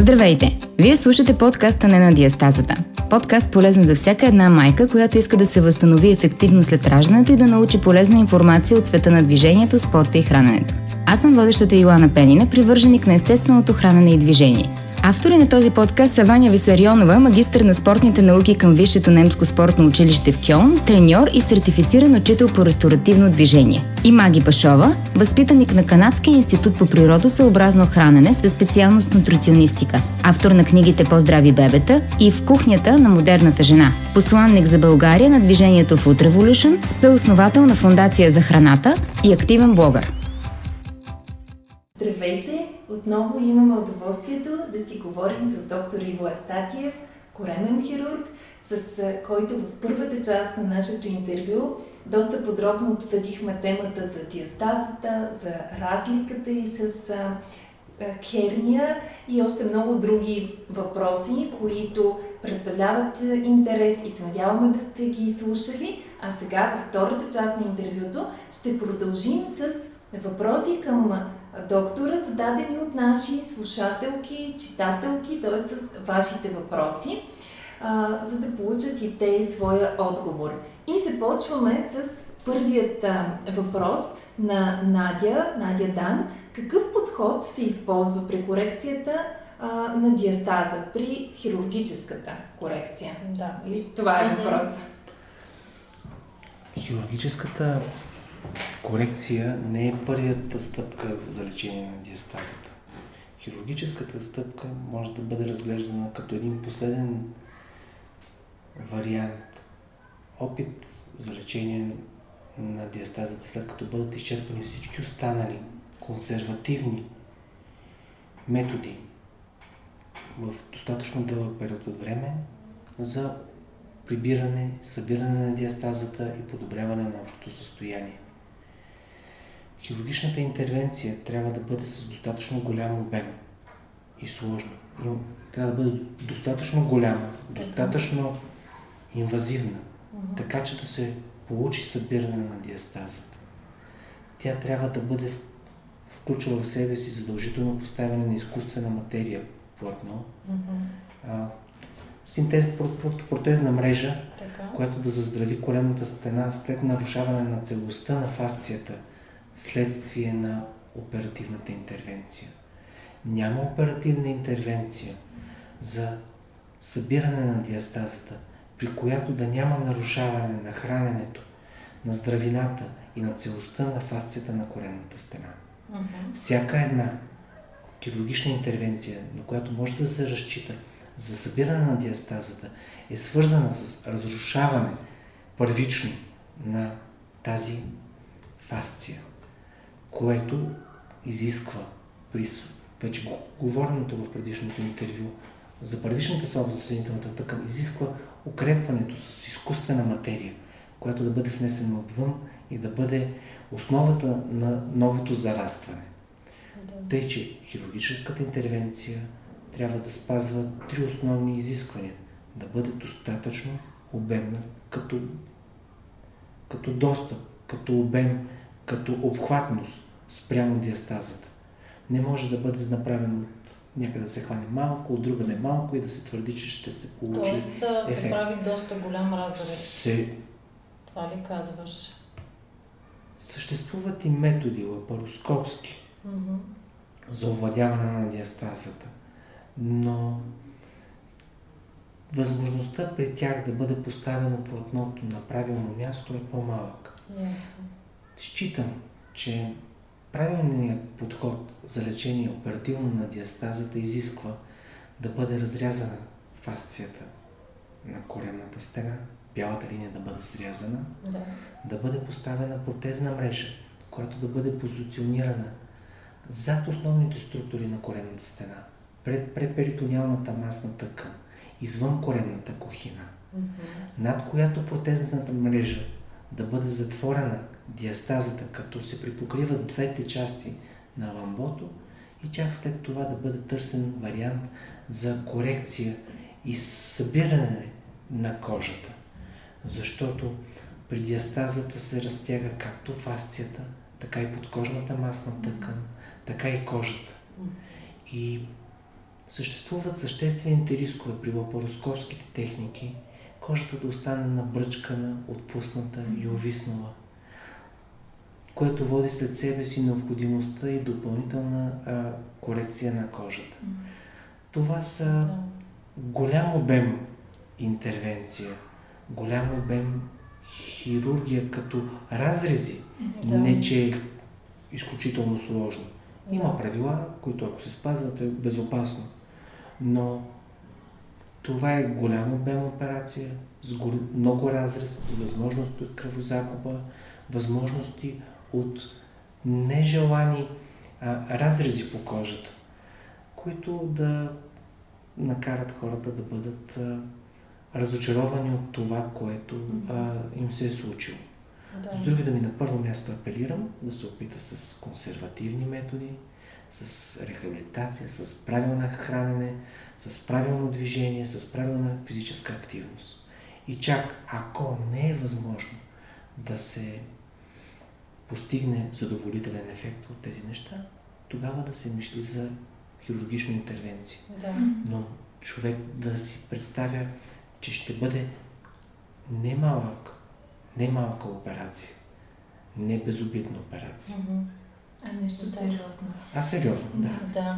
Здравейте! Вие слушате подкаста Не на диастазата. Подкаст полезен за всяка една майка, която иска да се възстанови ефективно след раждането и да научи полезна информация от света на движението, спорта и храненето. Аз съм водещата Йоана Пенина, привърженик на естественото хранене и движение – Автори на този подкаст са Ваня Висарионова, магистър на спортните науки към Висшето немско спортно училище в Кьон, треньор и сертифициран учител по ресторативно движение. И Маги Пашова, възпитаник на Канадския институт по природосъобразно хранене със специалност нутриционистика, автор на книгите По-здрави бебета и В кухнята на модерната жена, посланник за България на движението Food Revolution, съосновател на Фундация за храната и активен блогър. Здравейте! Отново имаме удоволствието да си говорим с доктор Иво Астатиев, коремен хирург, с който в първата част на нашето интервю доста подробно обсъдихме темата за диастазата, за разликата и с херния и още много други въпроси, които представляват интерес и се надяваме да сте ги слушали. А сега, във втората част на интервюто, ще продължим с въпроси към доктора, зададени от наши слушателки, читателки, т.е. с вашите въпроси, а, за да получат и те своя отговор. И започваме с първият а, въпрос на Надя, Надя Дан. Какъв подход се използва при корекцията а, на диастаза, при хирургическата корекция? Да. И това е въпросът. Хирургическата корекция не е първията стъпка за лечение на диастазата. Хирургическата стъпка може да бъде разглеждана като един последен вариант, опит за лечение на диастазата, след като бъдат изчерпани всички останали консервативни методи в достатъчно дълъг период от време за прибиране, събиране на диастазата и подобряване на общото състояние. Хирургичната интервенция трябва да бъде с достатъчно голям обем и сложно. И трябва да бъде достатъчно голяма, достатъчно инвазивна, така че да се получи събиране на диастазата. Тя трябва да бъде включила в себе си задължително поставяне на изкуствена материя плътно, mm-hmm. синтез, протезна мрежа, така. която да заздрави коленната стена след нарушаване на целостта на фасцията – следствие на оперативната интервенция. Няма оперативна интервенция за събиране на диастазата, при която да няма нарушаване на храненето, на здравината и на целостта на фасцията на коленната стена. Uh-huh. Всяка една хирургична интервенция, на която може да се разчита за събиране на диастазата, е свързана с разрушаване първично на тази фасция което изисква при вече говореното в предишното интервю за първичната слабост съединителната тъкан, изисква укрепването с изкуствена материя, която да бъде внесена отвън и да бъде основата на новото зарастване. Да. Тъй, че хирургическата интервенция трябва да спазва три основни изисквания. Да бъде достатъчно обемна като, като достъп, като обем, като обхватност спрямо диастазата. Не може да бъде направено от някъде да се хване малко, от друга не малко и да се твърди, че ще се получи Тоест ефект. се прави доста голям разрез. Се... Това ли казваш? Съществуват и методи лапароскопски mm-hmm. за овладяване на диастазата, но възможността при тях да бъде поставено платното на правилно място е по-малък. Yes. Считам, че правилният подход за лечение оперативно на диастазата изисква да бъде разрязана фасцията на коремната стена, бялата линия да бъде срязана, да. да бъде поставена протезна мрежа, която да бъде позиционирана зад основните структури на коремната стена, пред преперитониалната масна тъкан, извън коремната кухина, mm-hmm. над която протезната мрежа да бъде затворена диастазата, като се припокриват двете части на ламбото и чак след това да бъде търсен вариант за корекция и събиране на кожата. Защото при диастазата се разтяга както фасцията, така и подкожната масна тъкан, така и кожата. И Съществуват съществените рискове при лапароскопските техники, кожата да остане набръчкана, отпусната и увиснала, което води след себе си необходимостта и допълнителна а, корекция на кожата. Това са голям обем интервенция, голям обем хирургия като разрези, да. не че е изключително сложно. Има правила, които ако се спазват е безопасно. Но това е голям обем операция, с много разрез, с възможности от кръвозакупа, възможности от нежелани а, разрези по кожата, които да накарат хората да бъдат а, разочаровани от това, което а, им се е случило. Да. С други думи, на първо място апелирам да се опита с консервативни методи, с рехабилитация, с правилно хранене, с правилно движение, с правилна физическа активност. И чак ако не е възможно да се постигне задоволителен ефект от тези неща, тогава да се мисли за хирургична интервенция. Да. Но човек да си представя, че ще бъде не малък, не малка операция, не безобидна операция. Mm-hmm. А нещо да. сериозно. А сериозно, да. Да.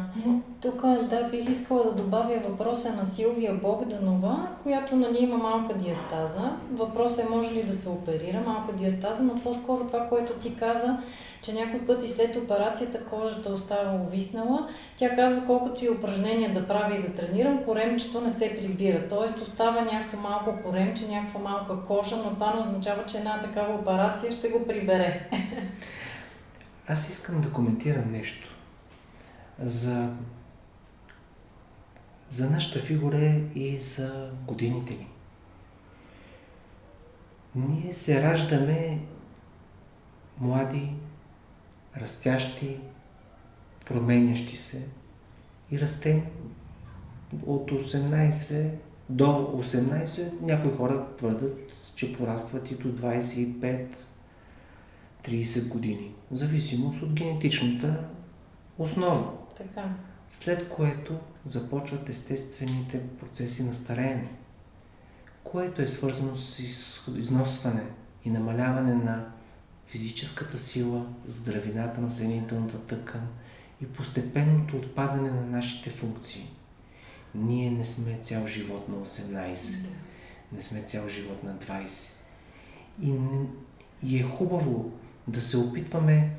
Тук да, бих искала да добавя въпроса на Силвия Богданова, която нали, има малка диастаза. Въпросът е може ли да се оперира малка диастаза, но по-скоро това, което ти каза, че някой път и след операцията кожата остава увиснала. Тя казва, колкото и упражнения да правя и да тренирам, коремчето не се прибира. Тоест остава някакво малко коремче, някаква малка кожа, но това не означава, че една такава операция ще го прибере. Аз искам да коментирам нещо за, за нашата фигура и за годините ни. Ние се раждаме млади, растящи, променящи се и растем от 18 до 18. Някои хора твърдат, че порастват и до 25 30 години, в зависимост от генетичната основа. Така. След което започват естествените процеси на стареене, което е свързано с износване и намаляване на физическата сила, здравината на съединителната тъкан и постепенното отпадане на нашите функции. Ние не сме цял живот на 18, не сме цял живот на 20. И, и е хубаво да се опитваме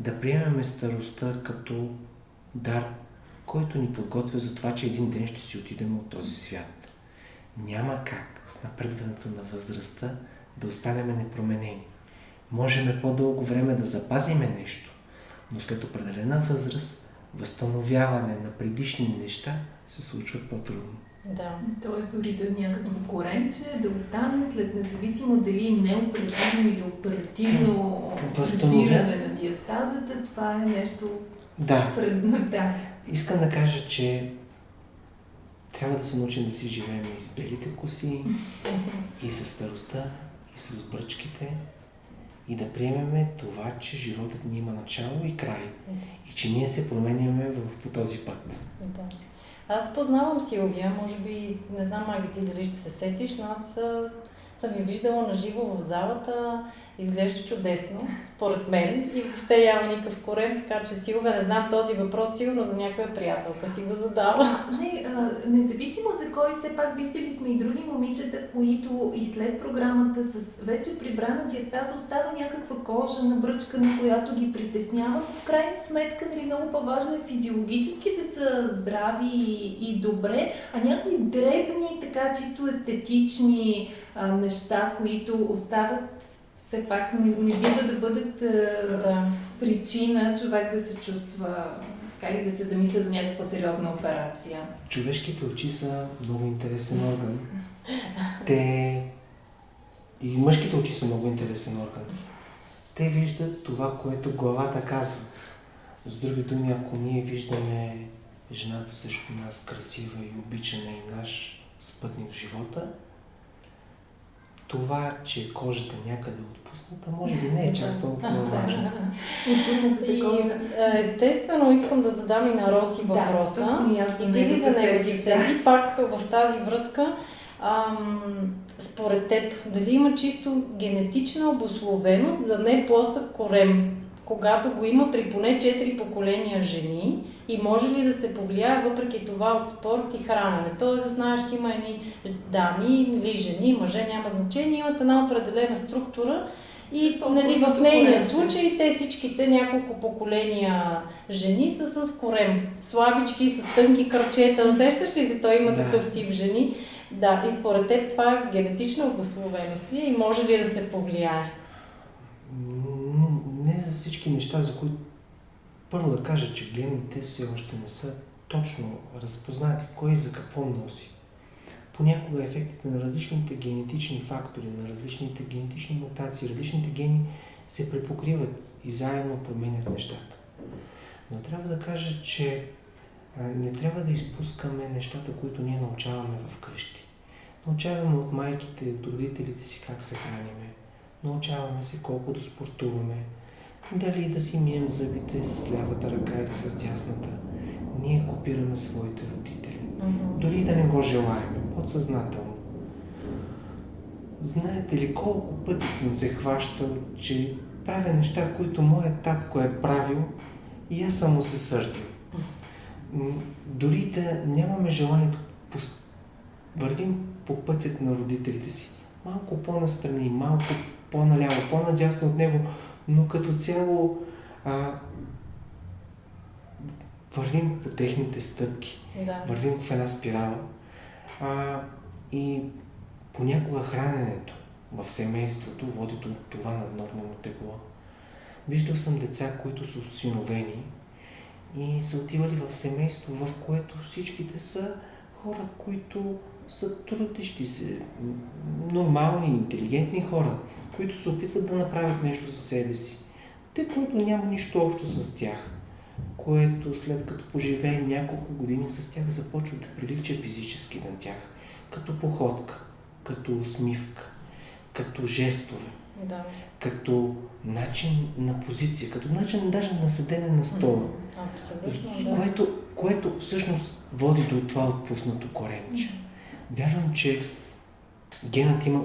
да приемеме старостта като дар, който ни подготвя за това, че един ден ще си отидем от този свят. Няма как с напредването на възрастта да останем непроменени. Можеме по-дълго време да запазиме нещо, но след определена възраст възстановяване на предишни неща се случват по-трудно. Да. Тоест дори да някакво коренче да остане след независимо дали неоперативно или оперативно разбиране на диастазата, това е нещо да. вредно. Да. Искам да кажа, че трябва да се научим да си живеем и с белите коси, и с старостта, и с бръчките, и да приемеме това, че животът ни има начало и край. И че ние се променяме в, по този път. Да. Аз познавам Силвия, може би, не знам, Маги, ти дали ще се сетиш, но аз съм я виждала на живо в залата изглежда чудесно, според мен. И въобще няма никакъв корем, така че Силвия, не знам този въпрос, сигурно за някоя приятелка си го задава. Не, а, независимо за кой, все пак виждали сме и други момичета, които и след програмата с вече прибрана диастаза остава някаква кожа на бръчка, на която ги притеснява. В крайна сметка, нали, много по-важно е физиологически да са здрави и, и добре, а някои дребни, така чисто естетични а, неща, които остават все пак не, не бива да бъдат да. причина човек да се чувства как и да се замисля за някаква сериозна операция. Човешките очи са много интересен орган. Те и мъжките очи са много интересен орган. Те виждат това, което главата казва. С други думи, ако ние виждаме жената срещу нас красива и обичана и наш спътник в живота, това, че кожата някъде е отпусната, може би не е чак толкова важно. Отпуснатата кожа. Естествено, искам да задам и на Роси въпроса. Да, точно и аз и ти ли за него си седи пак в тази връзка? Ам, според теб, дали има чисто генетична обословеност за не плосък корем, когато го има при поне 4 поколения жени и може ли да се повлияе въпреки това от спорт и хранене? Тоест, знаеш, че има едни дами или жени, мъже, няма значение, имат една определена структура и нали, в нейния случай те всичките няколко поколения жени са с корем. Слабички, с тънки кръчета. Усещаш ли си, той има да. такъв тип жени? Да, и според теб това е генетична обословеност ли е и може ли да се повлияе? Не за всички неща, за които първо да кажа, че гените все още не са точно разпознати кой за какво носи. Понякога ефектите на различните генетични фактори, на различните генетични мутации, различните гени се препокриват и заедно променят нещата. Но трябва да кажа, че не трябва да изпускаме нещата, които ние научаваме вкъщи. Научаваме от майките, от родителите си как се храниме. Научаваме се колко да спортуваме. Дали да си мием зъбите с лявата ръка или с дясната. Ние копираме своите родители. Mm-hmm. Дори да не го желаем, подсъзнателно. Знаете ли колко пъти съм се хващал, че правя неща, които моят татко е правил и аз съм му се сърдил. Дори да нямаме желанието, вървим по пътят на родителите си. Малко по-настрани, малко по-наляво, по-надясно от него, но като цяло а, вървим по техните стъпки. Да. Вървим в една спирала. А, и понякога храненето в семейството води до това наднормално тегло. Виждал съм деца, които са осиновени и са отивали в семейство, в което всичките са хора, които са трудещи се, нормални, интелигентни хора, които се опитват да направят нещо за себе си. Те, което няма нищо общо с тях, което след като поживее няколко години с тях започва да прилича физически на тях, като походка, като усмивка, като жестове, да. като начин на позиция, като начин даже на седене на стола. Абсолютно, да. което, което всъщност води до това отпуснато коремче. Вярвам, че генът има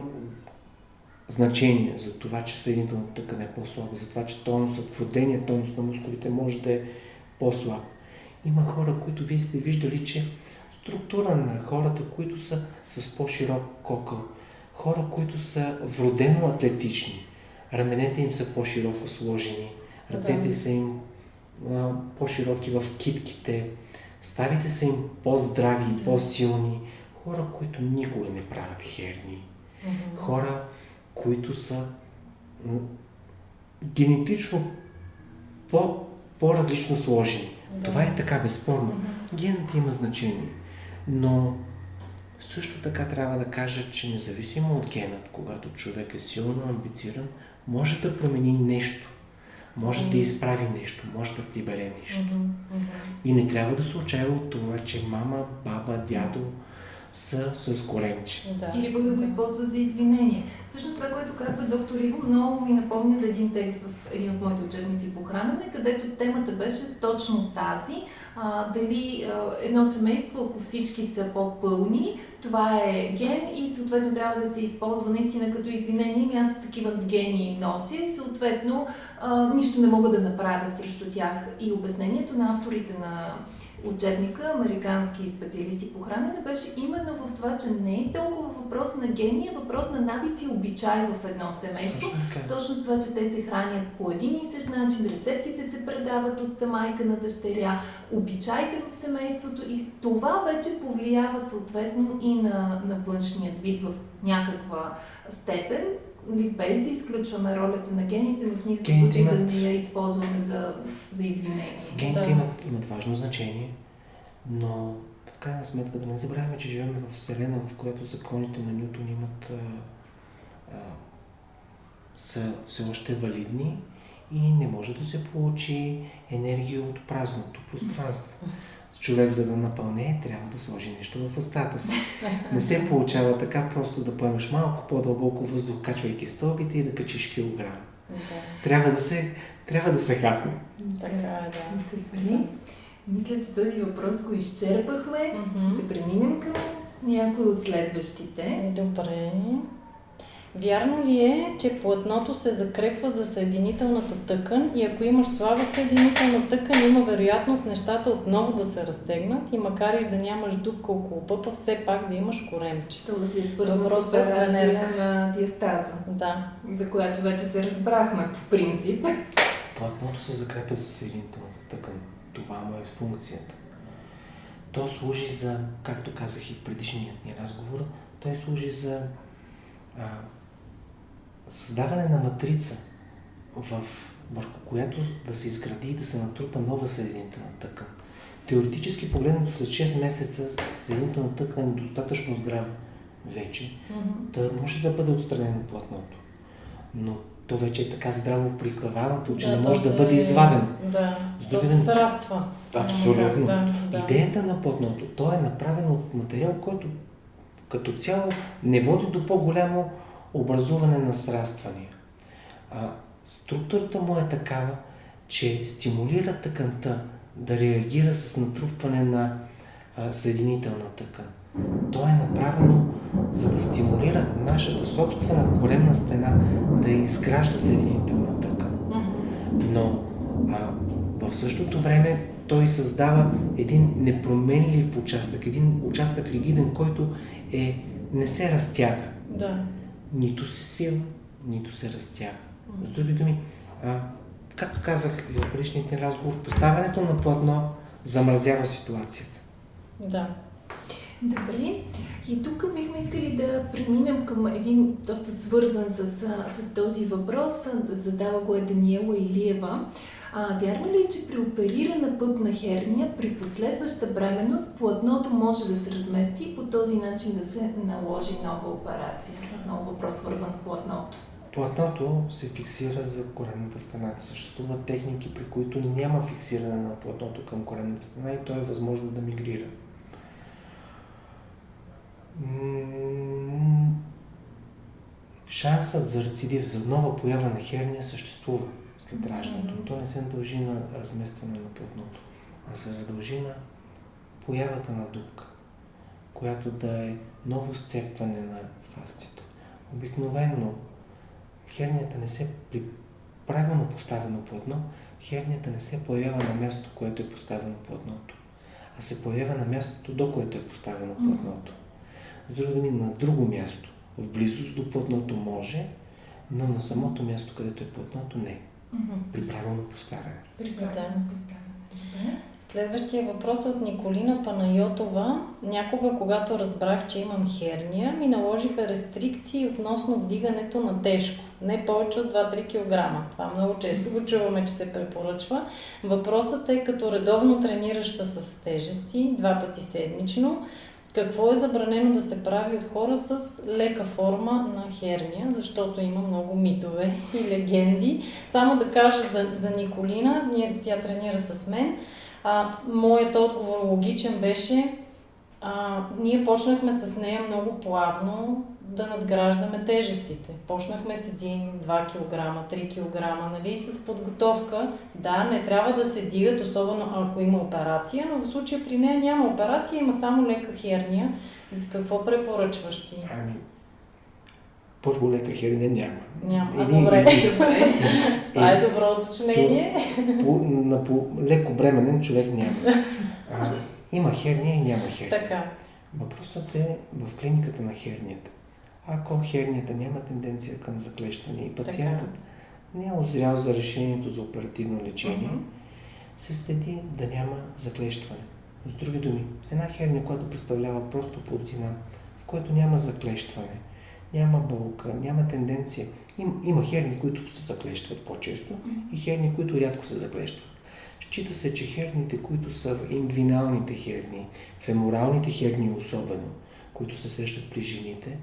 значение за това, че съединителната тъкан е по-слаба, за това, че тонусът, вродения тонус на мускулите може да е по-слаб. Има хора, които вие сте виждали, че структура на хората, които са с по-широк кокъл, хора, които са вродено атлетични, раменете им са по-широко сложени, ръцете да. са им а, по-широки в китките, ставите са им по-здрави и по-силни, хора, които никога не правят херни, mm-hmm. хора, които са генетично по, по-различно сложени. Да. Това е така, безспорно. Mm-hmm. Генът има значение. Но също така трябва да кажа, че независимо от генът, когато човек е силно амбициран, може да промени нещо. Може mm-hmm. да изправи нещо, може да прибере нещо. Mm-hmm. И не трябва да се отчаява от това, че мама, баба, дядо, са с коремче. Да. Или пък да го използва за извинение. Всъщност това, което казва доктор Иво, много ми напомня за един текст в един от моите учебници по хранене, където темата беше точно тази. А, дали а, едно семейство, ако всички са по-пълни, това е ген и съответно трябва да се използва наистина като извинение. Ами аз такива гени нося и съответно а, нищо не мога да направя срещу тях. И обяснението на авторите на учебника Американски специалисти по хранене беше именно в това, че не е толкова въпрос на гения, въпрос на навици и обичай в едно семейство. Точно, Точно с това, че те се хранят по един и същ начин, рецептите се предават от майка на дъщеря, обичайте в семейството и това вече повлиява съответно и на, на външния вид в някаква степен, нали, без да изключваме ролята на гените, но в никакъв случай имат... да не я използваме за, за извинение. Гените да. имат, имат важно значение, но в крайна сметка да не забравяме, че живеем в Вселена, в която законите на Нютон имат, а, а, са все още валидни и не може да се получи енергия от празното пространство. Човек за да напълне, трябва да сложи нещо в устата си. Не се получава така просто да поемеш малко по-дълбоко въздух, качвайки стълбите и да качиш килограм. Да. Трябва да се, трябва да се хапне. Така е, да. Добре. Мисля, че този въпрос го изчерпахме. Mm-hmm. Да преминем към някой от следващите. Добре. Вярно ли е, че платното се закрепва за съединителната тъкан и ако имаш слаба съединителна тъкан, има вероятност нещата отново да се разтегнат и макар и да нямаш дупка около пъпа, все пак да имаш коремче. Това си е свързано с операция на диастаза. Да. За която вече се разбрахме по принцип. Платното се закрепя за съединителната тъкан. Това му е функцията. То служи за, както казах и в предишният ни разговор, той служи за а, създаване на матрица, в, върху която да се изгради и да се натрупа нова съединителна тъкан. Теоретически погледнато след 6 месеца съединителна тъкан е достатъчно здрава вече, mm-hmm. да може да бъде отстранено платното. Но то вече е така здраво прихвананото, че да, не може да бъде извадено. Да, С то се сраства. Абсолютно. Да, да. Идеята на платното, то е направено от материал, който като цяло не води до по-голямо образуване на сраствания. А, структурата му е такава, че стимулира тъканта да реагира с натрупване на а, съединителна тъкан. То е направено за да стимулира нашата собствена коремна стена да изгражда съединителна тъкан. Но а, в същото време той създава един непроменлив участък, един участък ригиден, който е, не се разтяга. Да нито се свива, нито се разтяга. С други думи, а, както казах и в предишните разговор, поставянето на платно замразява ситуацията. Да. Добре. И тук бихме искали да преминем към един доста свързан с, с този въпрос. Да задава го е Даниела Илиева. А, вярно ли е, че при оперирана пъпна херния, при последваща бременност, платното може да се размести и по този начин да се наложи нова операция? Отново въпрос свързан с платното. Платното се фиксира за коремната стена. Съществуват техники, при които няма фиксиране на платното към коремната стена и то е възможно да мигрира. Шансът за рецидив, за нова поява на херния съществува след раждането. То не се дължи на разместване на плътното, а се задължи на появата на дупка, която да е ново сцепване на фасцито. Обикновено хернията не се при правилно поставено плътно, хернията не се появява на мястото, което е поставено плътното, а се появява на мястото, до което е поставено плътното. С други думи, на друго място, в близост до плътното може, но на самото място, където е плътното, не. Mm-hmm. При правилно поставяне. При правилно да. поставяне. Следващия въпрос е от Николина Панайотова. Някога, когато разбрах, че имам херния, ми наложиха рестрикции относно вдигането на тежко. Не повече от 2-3 кг. Това много често го чуваме, че се препоръчва. Въпросът е като редовно тренираща с тежести, два пъти седмично, какво е забранено да се прави от хора с лека форма на херния, защото има много митове и легенди. Само да кажа за, за Николина, ние, тя тренира с мен. А, моят отговор логичен беше, а, ние почнахме с нея много плавно, да надграждаме тежестите. Почнахме с 1, 2 кг, 3 кг, нали, с подготовка. Да, не трябва да се дигат, особено ако има операция, но в случая при нея няма операция, има само лека херния. Какво препоръчваш ти? Ами, първо лека херния няма. Няма. А, Или, добре. Добре. Това е добро уточнение. По, на по леко бременен човек няма. А, има херния и няма херния. Така. Въпросът е в клиниката на хернията ако хернията няма тенденция към заклещване и пациентът така. не е озрял за решението за оперативно лечение, uh-huh. се следи да няма заклещване. С други думи, една херния, която представлява просто плотина, в която няма заклещване, няма болка, няма тенденция. Им, има херни, които се заклещват по-често и херни, които рядко се заклещват. Счита се, че херните, които са ингвиналните херни, феморалните херни особено, които се срещат при жените,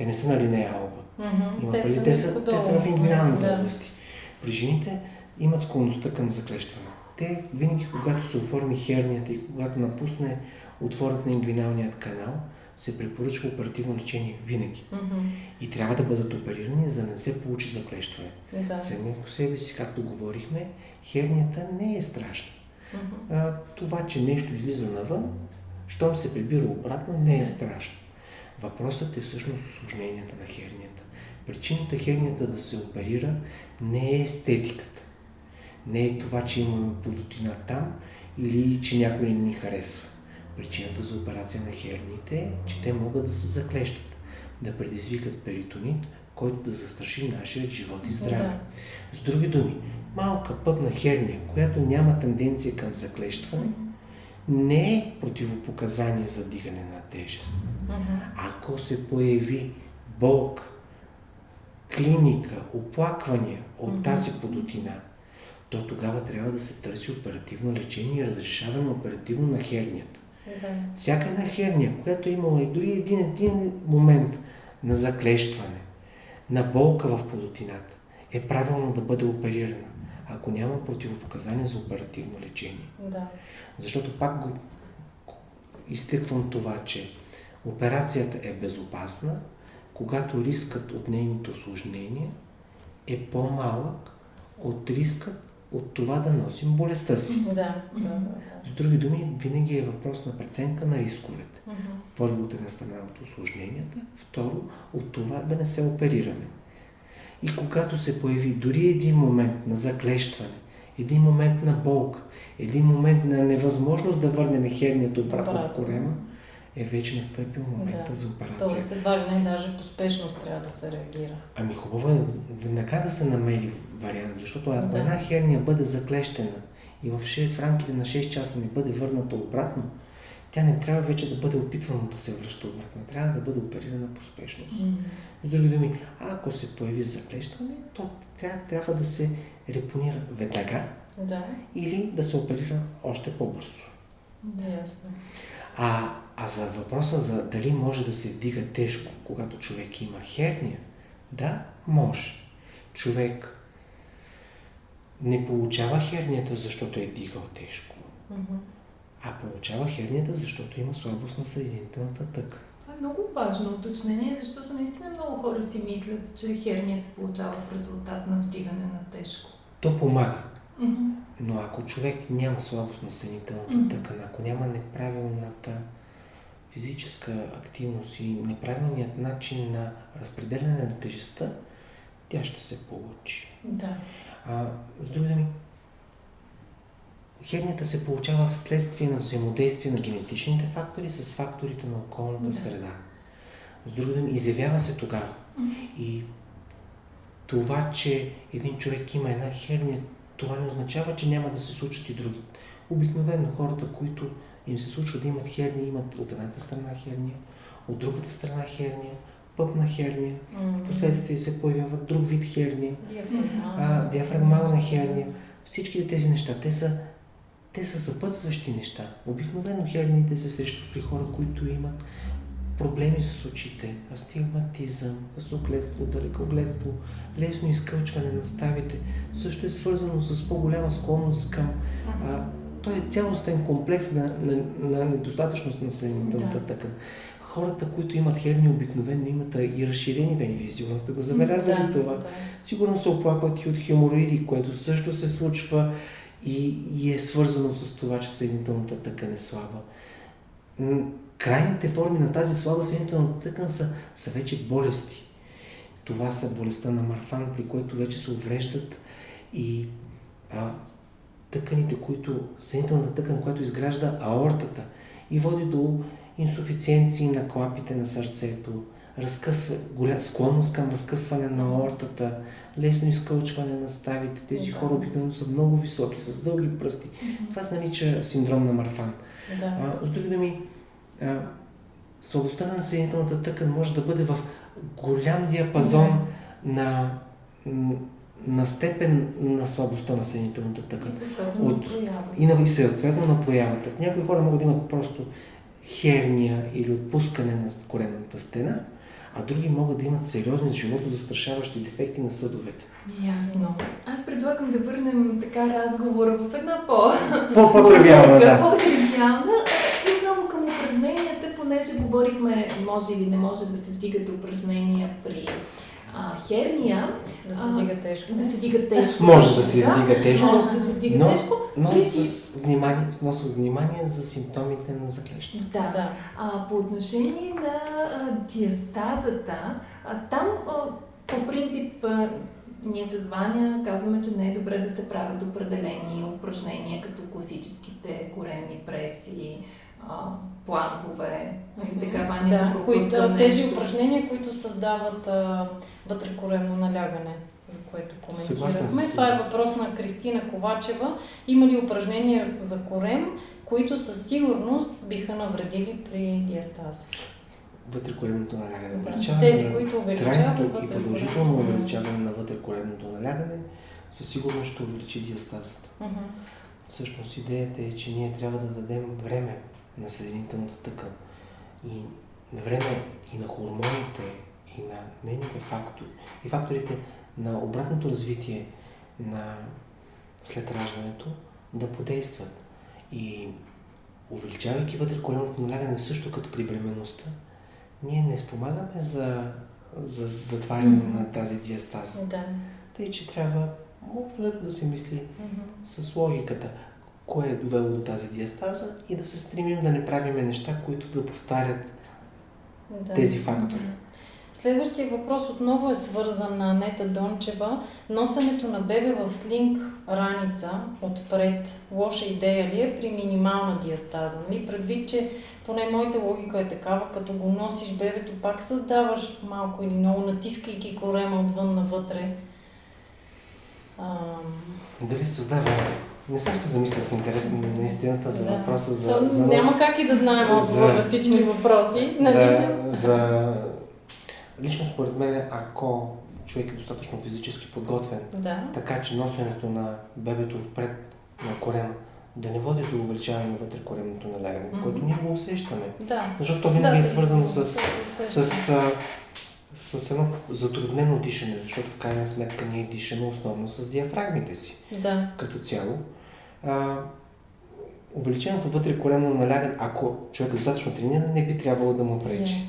те не са на линея алба. Mm-hmm. Има те, са те, са, те са в ингвиналните да. области. При жените имат склонността към заклещване. те винаги, когато се оформи хернията и когато напусне отворът на ингвиналният канал, се препоръчва оперативно лечение винаги. Mm-hmm. И трябва да бъдат оперирани, за да не се получи заклещване. Да. Само по себе си, както говорихме, хернията не е страшна. Mm-hmm. А, това, че нещо излиза навън, щом се прибира обратно, не е страшно. Въпросът е всъщност осложненията на хернията. Причината хернията да се оперира не е естетиката. Не е това, че имаме подотина там или че някой не ни харесва. Причината за операция на херниите е, че те могат да се заклещат, да предизвикат перитонит, който да застраши нашия живот и здраве. Да. С други думи, малка пъпна херния, която няма тенденция към заклещване, не е противопоказание за дигане на тежест. Mm-hmm. Ако се появи болка, клиника, оплаквания от Мгм. тази подотина, то тогава трябва да се търси оперативно лечение и разрешаване оперативно на хернията. Да. Всяка една херния, която е имала и дори един, един момент на заклещване, на болка в подотината, е правилно да бъде оперирана, ако няма противопоказания за оперативно лечение. Да. Защото пак го изтъквам това, че операцията е безопасна, когато рискът от нейното осложнение е по-малък от рискът от това да носим болестта си. Да. Да. Да. С други думи, винаги е въпрос на преценка на рисковете. Мгм. Първо от една страна от осложненията, второ от това да не се оперираме. И когато се появи дори един момент на заклещване, един момент на болка, един момент на невъзможност да върнем хернията обратно в корема, е вече настъпил момента Да. за операция. Тоест, едва ли не, даже по спешност трябва да се реагира. Ами хубаво е веднага да се намери вариант, защото ако Да. една херния бъде заклещена и в, 6, в рамките на 6 часа не бъде върната обратно, тя не трябва вече да бъде опитвана да се връща обратно. Трябва да бъде оперирана по спешност. Мгм. С други думи, ако се появи заклещване, то тя трябва да се репонира веднага Да. или да се оперира още по-бързо. Да, ясно. А, а за въпроса за дали може да се вдига тежко, когато човек има херния, да, може. Човек не получава хернията, защото е дигал тежко, Мгм. а получава хернията, защото има слабост на съединителната тъкан. Това е много важно уточнение, защото наистина много хора си мислят, че херния се получава в резултат на вдигане на тежко. То помага. Мгм. Но ако човек няма слабост на съединителната Мгм. тъкан, ако няма неправилната физическа активност и неправилният начин на разпределяне на тежестта, тя ще се получи. Да. А, с други думи, хернията се получава вследствие на взаимодействие на генетичните фактори с факторите на околната Да. среда. С други думи, изявява се тогава. И това, че един човек има една херния, това не означава, че няма да се случат и други. Обикновено хората, които им се случва да имат херния, имат от едната страна херния, от другата страна херния, пъпна херния, Мгм. в последствие се появява друг вид херния, Диафрагмална. а, диафрагмална херния. Всичките тези неща, те са, те са съпътстващи неща. Обикновено херниите се срещат при хора, които имат проблеми с очите, астигматизъм, късогледство, далекогледство, лесно изкълчване на ставите. Също е свързано с по-голяма склонност към... А, той е цялостен комплекс на, на, на недостатъчност на съединителната Да. тъкан. Хората, които имат херни, обикновено имат и разширени вени. Вие сигурно сте го забелязали да, това. Да. Сигурно се оплакват и от хемороиди, което също се случва и, и е свързано с това, че съединителната тъкан е слаба. Крайните форми на тази слаба съединителна тъкан са, са вече болести. Това са болестта на Марфан, при което вече се увреждат и а, тъканите, които, съединителната тъкан, която изгражда аортата и води до инсуфициенции на клапите на сърцето, разкъсва, голя, склонност към разкъсване на аортата, лесно изкълчване на ставите. Тези Да. хора обикновено са много високи, с дълги пръсти. Това се нарича синдром на Марфан. Да. А, с други думи, а, слабостта на съединителната тъкан може да бъде в голям диапазон на, м, на степен на слабостта на съединителната И тъкан. съответно От-. И, на, и съответно на проявата. Някои хора могат да имат просто херния или отпускане на коремната стена, а други могат да имат сериозни живото застрашаващи дефекти на съдовете. Ясно. Аз предлагам да върнем така разговора в една по... По-тривиална, да. По-тривиална. И отново към упражненията, понеже говорихме, може или не може да се вдигат упражнения при а, херния. Да се дига тежко. Да се дига тежко. Може да се дига тежко. Може да се дига но, тежко. Но, преди... с внимание, но с внимание за симптомите на заклещане. Да. да. А, по отношение на а, диастазата, а, там а, по принцип а, ние с Ваня казваме, че не е добре да се правят определени упражнения, като класическите коремни преси, планкове, нали така, Ваня да, които, тези упражнения, които създават а, вътрекоремно налягане, за което коментирахме. Това е въпрос на Кристина Ковачева. Има ли упражнения за корем, които със сигурност биха навредили при диастаза? вътрекоремното налягане. Да, тези, които увеличават и продължително увеличаване на вътрекоремното налягане, със сигурност ще увеличи диастазата. Uh-huh. Всъщност идеята е, че ние трябва да дадем време на съединителната тъкан. И време и на хормоните, и на нейните фактори, и факторите на обратното развитие на след раждането да подействат. И увеличавайки вътре коленото налягане също като при бременността, ние не спомагаме за, за затваряне mm-hmm. на тази диастаза. Да. Тъй, че трябва може да се мисли mm-hmm. с логиката кое е довело до тази диастаза и да се стремим да не правиме неща, които да повтарят да. тези фактори. Следващия въпрос отново е свързан на Анета Дончева. Носенето на бебе в слинг раница отпред, лоша идея ли е при минимална диастаза? Нали? Предвид, че поне моята логика е такава, като го носиш бебето, пак създаваш малко или много, натискайки корема отвън навътре. Ам... Дали създава не съм се замислил в интерес на истината за да. въпроса за, То, за Няма как и да знаем отговор на всички въпроси. Нали? Да, за... Лично според мен, ако човек е достатъчно физически подготвен, да. така че носенето на бебето отпред на корема да не води до увеличаване на вътре коремното налягане, mm-hmm. което ние го усещаме. Да. Защото то винаги да, е свързано с, с, с, с, с едно затруднено дишане, защото в крайна сметка ние дишаме основно с диафрагмите си. Да. Като цяло а, увеличеното вътре колено налягане, ако човек е достатъчно трениран, не би трябвало да му пречи.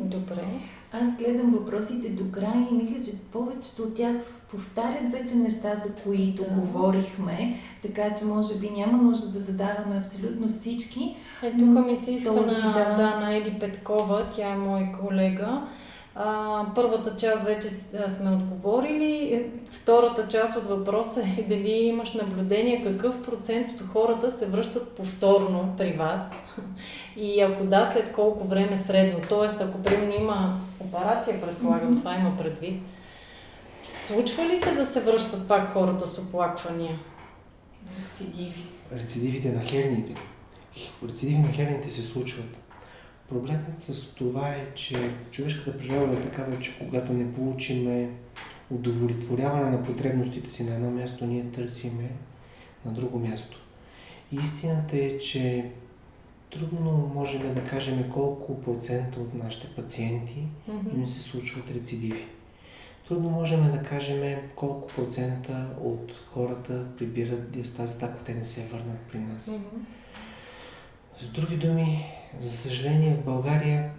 Добре. Аз гледам въпросите до края и мисля, че повечето от тях повтарят вече неща, за които да. говорихме, така че може би няма нужда да задаваме абсолютно всички. Е, тук ми се иска този, на, да. да, на Еди Петкова, тя е мой колега. А, първата част вече сме отговорили. Втората част от въпроса е дали имаш наблюдение какъв процент от хората се връщат повторно при вас. И ако да, след колко време средно. Тоест, ако примерно има операция, предполагам, mm-hmm. това има предвид. Случва ли се да се връщат пак хората с оплаквания? Рецидиви. Рецидивите на херниите. Рецидиви на херниите се случват Проблемът с това е, че човешката природа е такава, че когато не получиме удовлетворяване на потребностите си на едно място, ние търсиме на друго място. И истината е, че трудно можем да кажем колко процента от нашите пациенти mm-hmm. им се случват рецидиви. Трудно можем да кажем колко процента от хората прибират диастазата, ако те не се върнат при нас. Mm-hmm. С други думи, за съжаление в България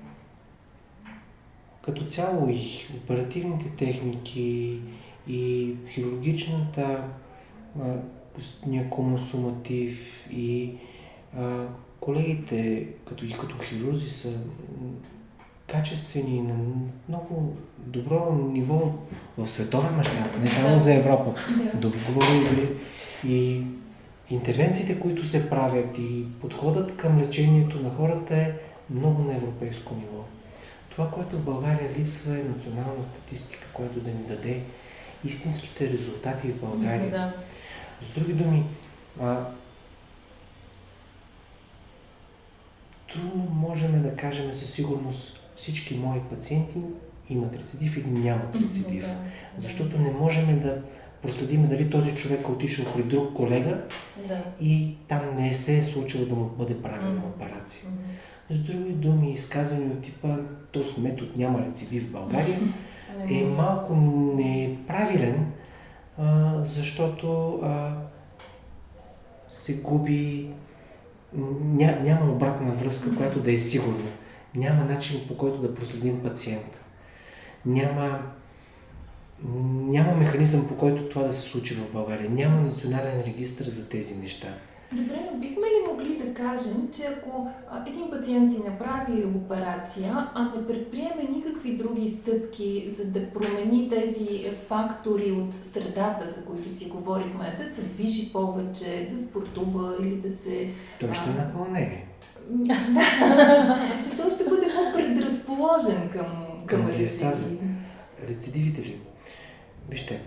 като цяло и оперативните техники и хирургичната консуматив и а, колегите като, и като хирурзи са качествени на много добро ниво в световен мащаб, не само за Европа. Да дори и интервенциите, които се правят и подходът към лечението на хората е много на европейско ниво. Това, което в България липсва е национална статистика, която да ни даде истинските резултати в България. Да. С други думи, а, трудно можем да кажем със сигурност всички мои пациенти имат рецидив или нямат рецидив. Да, защото не можем да проследим дали този човек е отишъл при друг колега да. и там не се е случило да му бъде правена операция. С други думи, изказвания от типа този метод няма рецидив в България е малко неправилен, а, защото а, се губи, ня, няма обратна връзка, която да е сигурна. Няма начин по който да проследим пациента. Няма, няма механизъм по който това да се случи в България. Няма национален регистр за тези неща. Добре, но бихме ли могли да кажем, че ако един пациент си направи операция, а не предприеме никакви други стъпки, за да промени тези фактори от средата, за които си говорихме, да се движи повече, да спортува или да се... Той ще напълне. Да, че той ще бъде по-предразположен към, към, към рецидиви. Рецидивите ли? Вижте,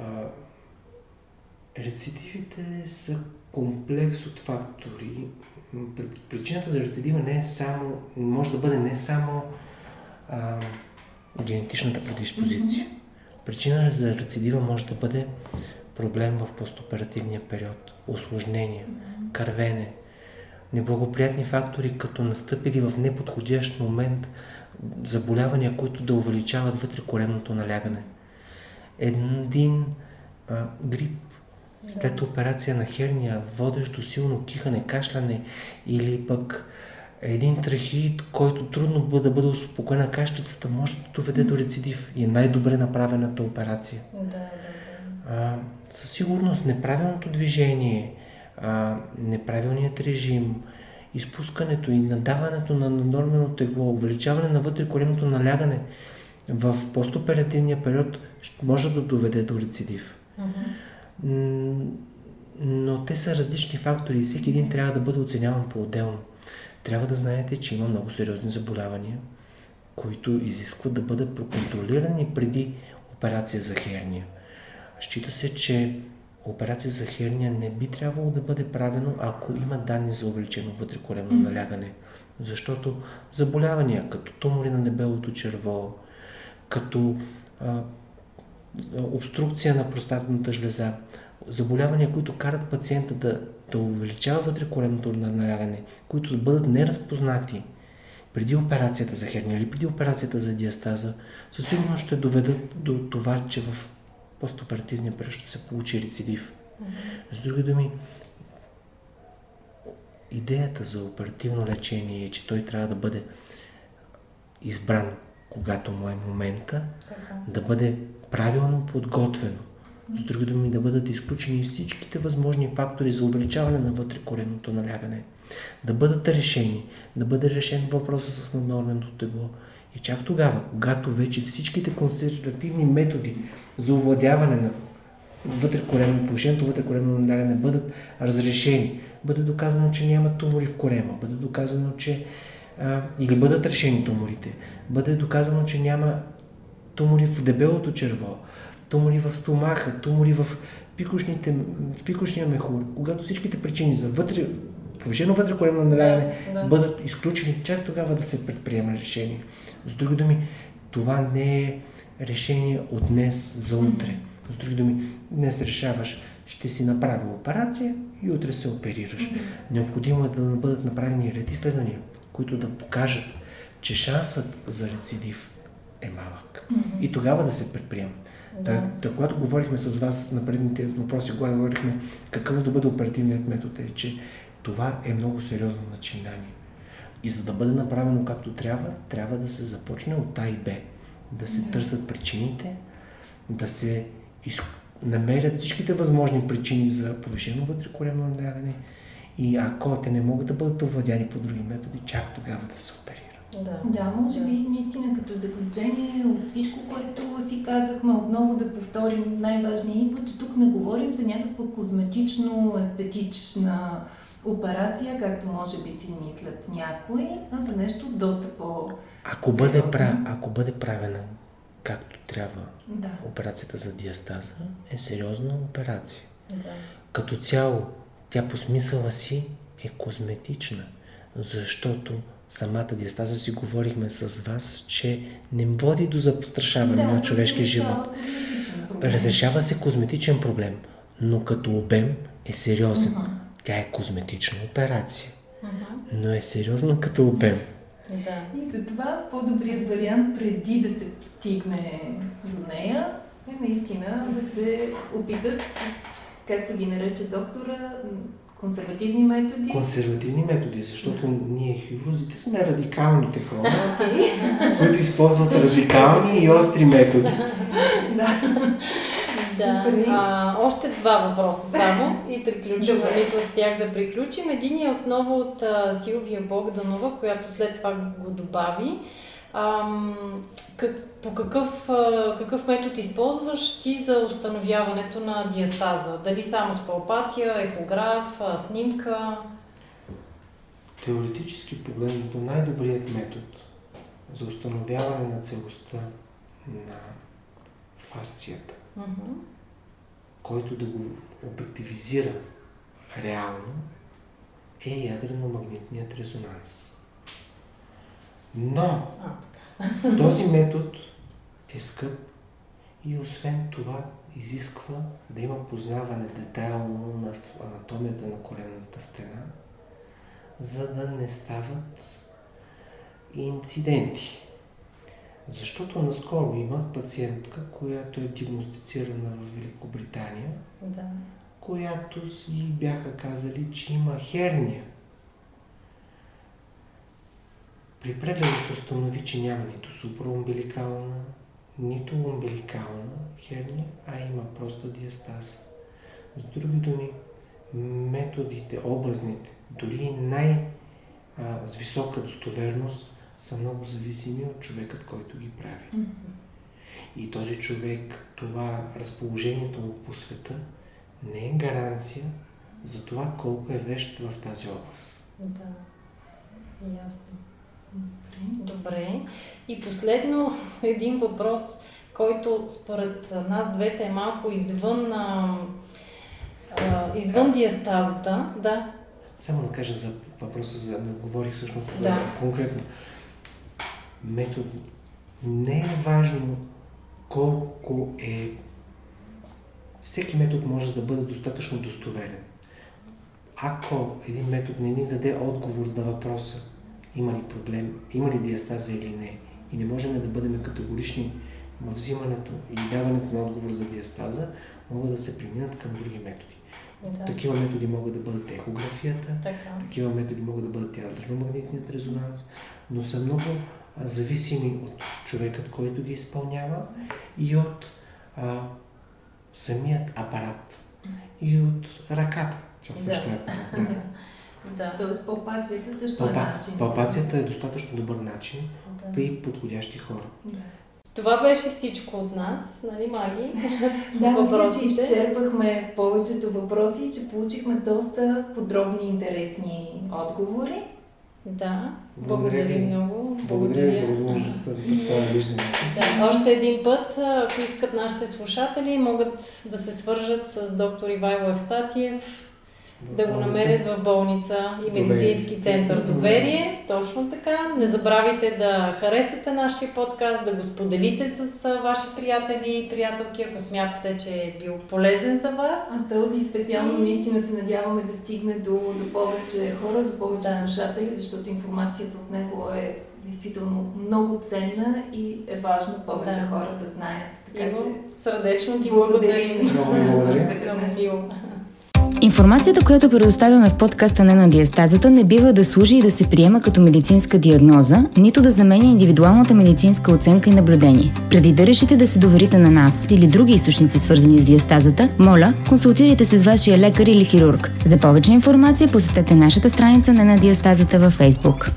а, рецидивите са комплекс от фактори. Причината за рецидива не е само, може да бъде не само а, генетичната предиспозиция. Mm-hmm. Причина за рецидива може да бъде проблем в постоперативния период, осложнения, mm-hmm. кървене, неблагоприятни фактори, като настъпили в неподходящ момент заболявания, които да увеличават вътрекоремното налягане. Един а, грип след операция на херния, водещ до силно кихане, кашляне или пък един трахеид, който трудно бъде да бъде успокоена кашлицата, може да доведе до рецидив и е най-добре направената операция. Да, да, да. А, със сигурност неправилното движение, а, неправилният режим, изпускането и надаването на нормално тегло, увеличаване на вътрекоремното налягане в постоперативния период може да доведе до рецидив. Mm-hmm но те са различни фактори и всеки един трябва да бъде оценяван по-отделно. Трябва да знаете, че има много сериозни заболявания, които изискват да бъдат проконтролирани преди операция за херния. Счита се, че операция за херния не би трябвало да бъде правено, ако има данни за увеличено вътреколемно налягане. Защото заболявания като тумори на дебелото черво, като а, обструкция на простатната жлеза, заболявания, които карат пациента да, да увеличава вътрекоремното налягане, които да бъдат неразпознати преди операцията за херния или преди операцията за диастаза, със сигурност ще доведат до това, че в постоперативния период ще се получи рецидив. С други думи, идеята за оперативно лечение е, че той трябва да бъде избран, когато му е момента, така. да бъде правилно подготвено. С други думи, да бъдат изключени всичките възможни фактори за увеличаване на вътрекоренното налягане. Да бъдат решени, да бъде решен въпроса с наднорменото тегло. И чак тогава, когато вече всичките консервативни методи за овладяване на вътрекоренно, повишеното вътрекоренно налягане бъдат разрешени, бъде доказано, че няма тумори в корема, бъде доказано, че а, или бъдат решени туморите, бъде доказано, че няма тумори в дебелото черво, тумори в стомаха, тумори в, в пикошния мехур, когато всичките причини за вътре, повишено вътрекоремно налягане да, да. бъдат изключени, чак тогава да се предприема решение. С други думи, това не е решение от днес за утре. С други думи, днес решаваш, ще си направя операция и утре се оперираш. Необходимо е да бъдат направени ред изследвания, които да покажат, че шансът за рецидив е малък. Mm-hmm. И тогава да се предприема. Да. да, когато говорихме с вас на предните въпроси, когато говорихме какъв да бъде оперативният метод, е, че това е много сериозно начинание. И за да бъде направено както трябва, трябва да се започне от А и Б. Да се да. търсят причините, да се из... намерят всичките възможни причини за повишено вътрекоремно налягане и ако те не могат да бъдат овладяни по други методи, чак тогава да се оперират. Да. да, може би наистина като заключение от всичко, което си казахме, отново да повторим най-важния извод, че тук не говорим за някаква козметично-естетична операция, както може би си мислят някои, а за нещо доста по ако бъде, прав, ако бъде правена както трябва да. операцията за диастаза, е сериозна операция. Да. Като цяло, тя по смисъла си е козметична, защото самата диастаза си говорихме с вас, че не води до застрашаване да, на човешкия живот. Разрешава се козметичен проблем, но като обем е сериозен. Uh-huh. Тя е козметична операция, uh-huh. но е сериозна като обем. Да. И затова по-добрият вариант преди да се стигне до нея е наистина да се опитат, както ги нарече доктора, консервативни методи. Консервативни методи, защото ние хирурзите сме радикалните хора, които използват радикални и остри методи. да. Да. А, още два въпроса само и приключваме. Мисля с тях да приключим. Единият е отново от а, Силвия Богданова, която след това го добави. Ам, как, по какъв, а, какъв метод използваш ти за установяването на диастаза? Дали само с палпация, ехограф, а, снимка? Теоретически погледнато най-добрият метод за установяване на целостта на фасцията, uh-huh. Който да го обективизира реално, е ядрено-магнитният резонанс. Но този метод е скъп и освен това изисква да има познаване детайлно на анатомията на коленната стена, за да не стават инциденти. Защото наскоро имах пациентка, която е диагностицирана в Великобритания, да. която си бяха казали, че има херния. При прегледа се установи, че няма нито суpraумбиликална, нито умбиликална херния, а има просто диастаза. С други думи, методите, образните, дори най- с висока достоверност, са много зависими от човекът, който ги прави. Mm-hmm. И този човек, това разположението му по света, не е гаранция за това колко е вещ в тази област. Да, ясно. Добре. И последно един въпрос, който според нас двете е малко извън, а, а, извън диастазата. Да. Само да кажа за въпроса, за да говорих всъщност да. конкретно метод. Не е важно колко е... Всеки метод може да бъде достатъчно достоверен. Ако един метод не ни даде отговор на въпроса има ли проблем, има ли диастаза или не, и не можем да бъдем категорични в взимането и даването на отговор за диастаза, могат да се преминат към други методи. Да. Такива методи могат да бъдат ехографията, така. такива методи могат да бъдат ядрено-магнитният резонанс, но са много зависими от човекът, който ги изпълнява и от а, самият апарат и от ръката. Това също да. е апарат. Да. да. Тоест палпацията също Палпа... е начин. Палпацията е достатъчно добър начин да. при подходящи хора. Да. Това беше всичко от нас, нали, Маги? да, мисля, че изчерпахме повечето въпроси и че получихме доста подробни и интересни отговори. Да, благодаря, благодаря много. Благодаря ви за възможността да представя виждането Да, още един път, ако искат нашите слушатели, могат да се свържат с доктор Ивайло Евстатиев да го намерят в болница и медицински център Доверие. Точно така. Не забравяйте да харесате нашия подкаст, да го споделите с ваши приятели и приятелки, ако смятате, че е бил полезен за вас. А този специално наистина се надяваме да стигне до, до повече хора, до повече да. слушатели, защото информацията от него е действително много ценна и е важно повече да. хора да знаят. Така Иво, че сърдечно ти благодарим. Много благодаря. Информацията, която предоставяме в подкаста не на диастазата, не бива да служи и да се приема като медицинска диагноза, нито да заменя индивидуалната медицинска оценка и наблюдение. Преди да решите да се доверите на нас или други източници свързани с диастазата, моля, консултирайте се с вашия лекар или хирург. За повече информация посетете нашата страница не на диастазата във Facebook.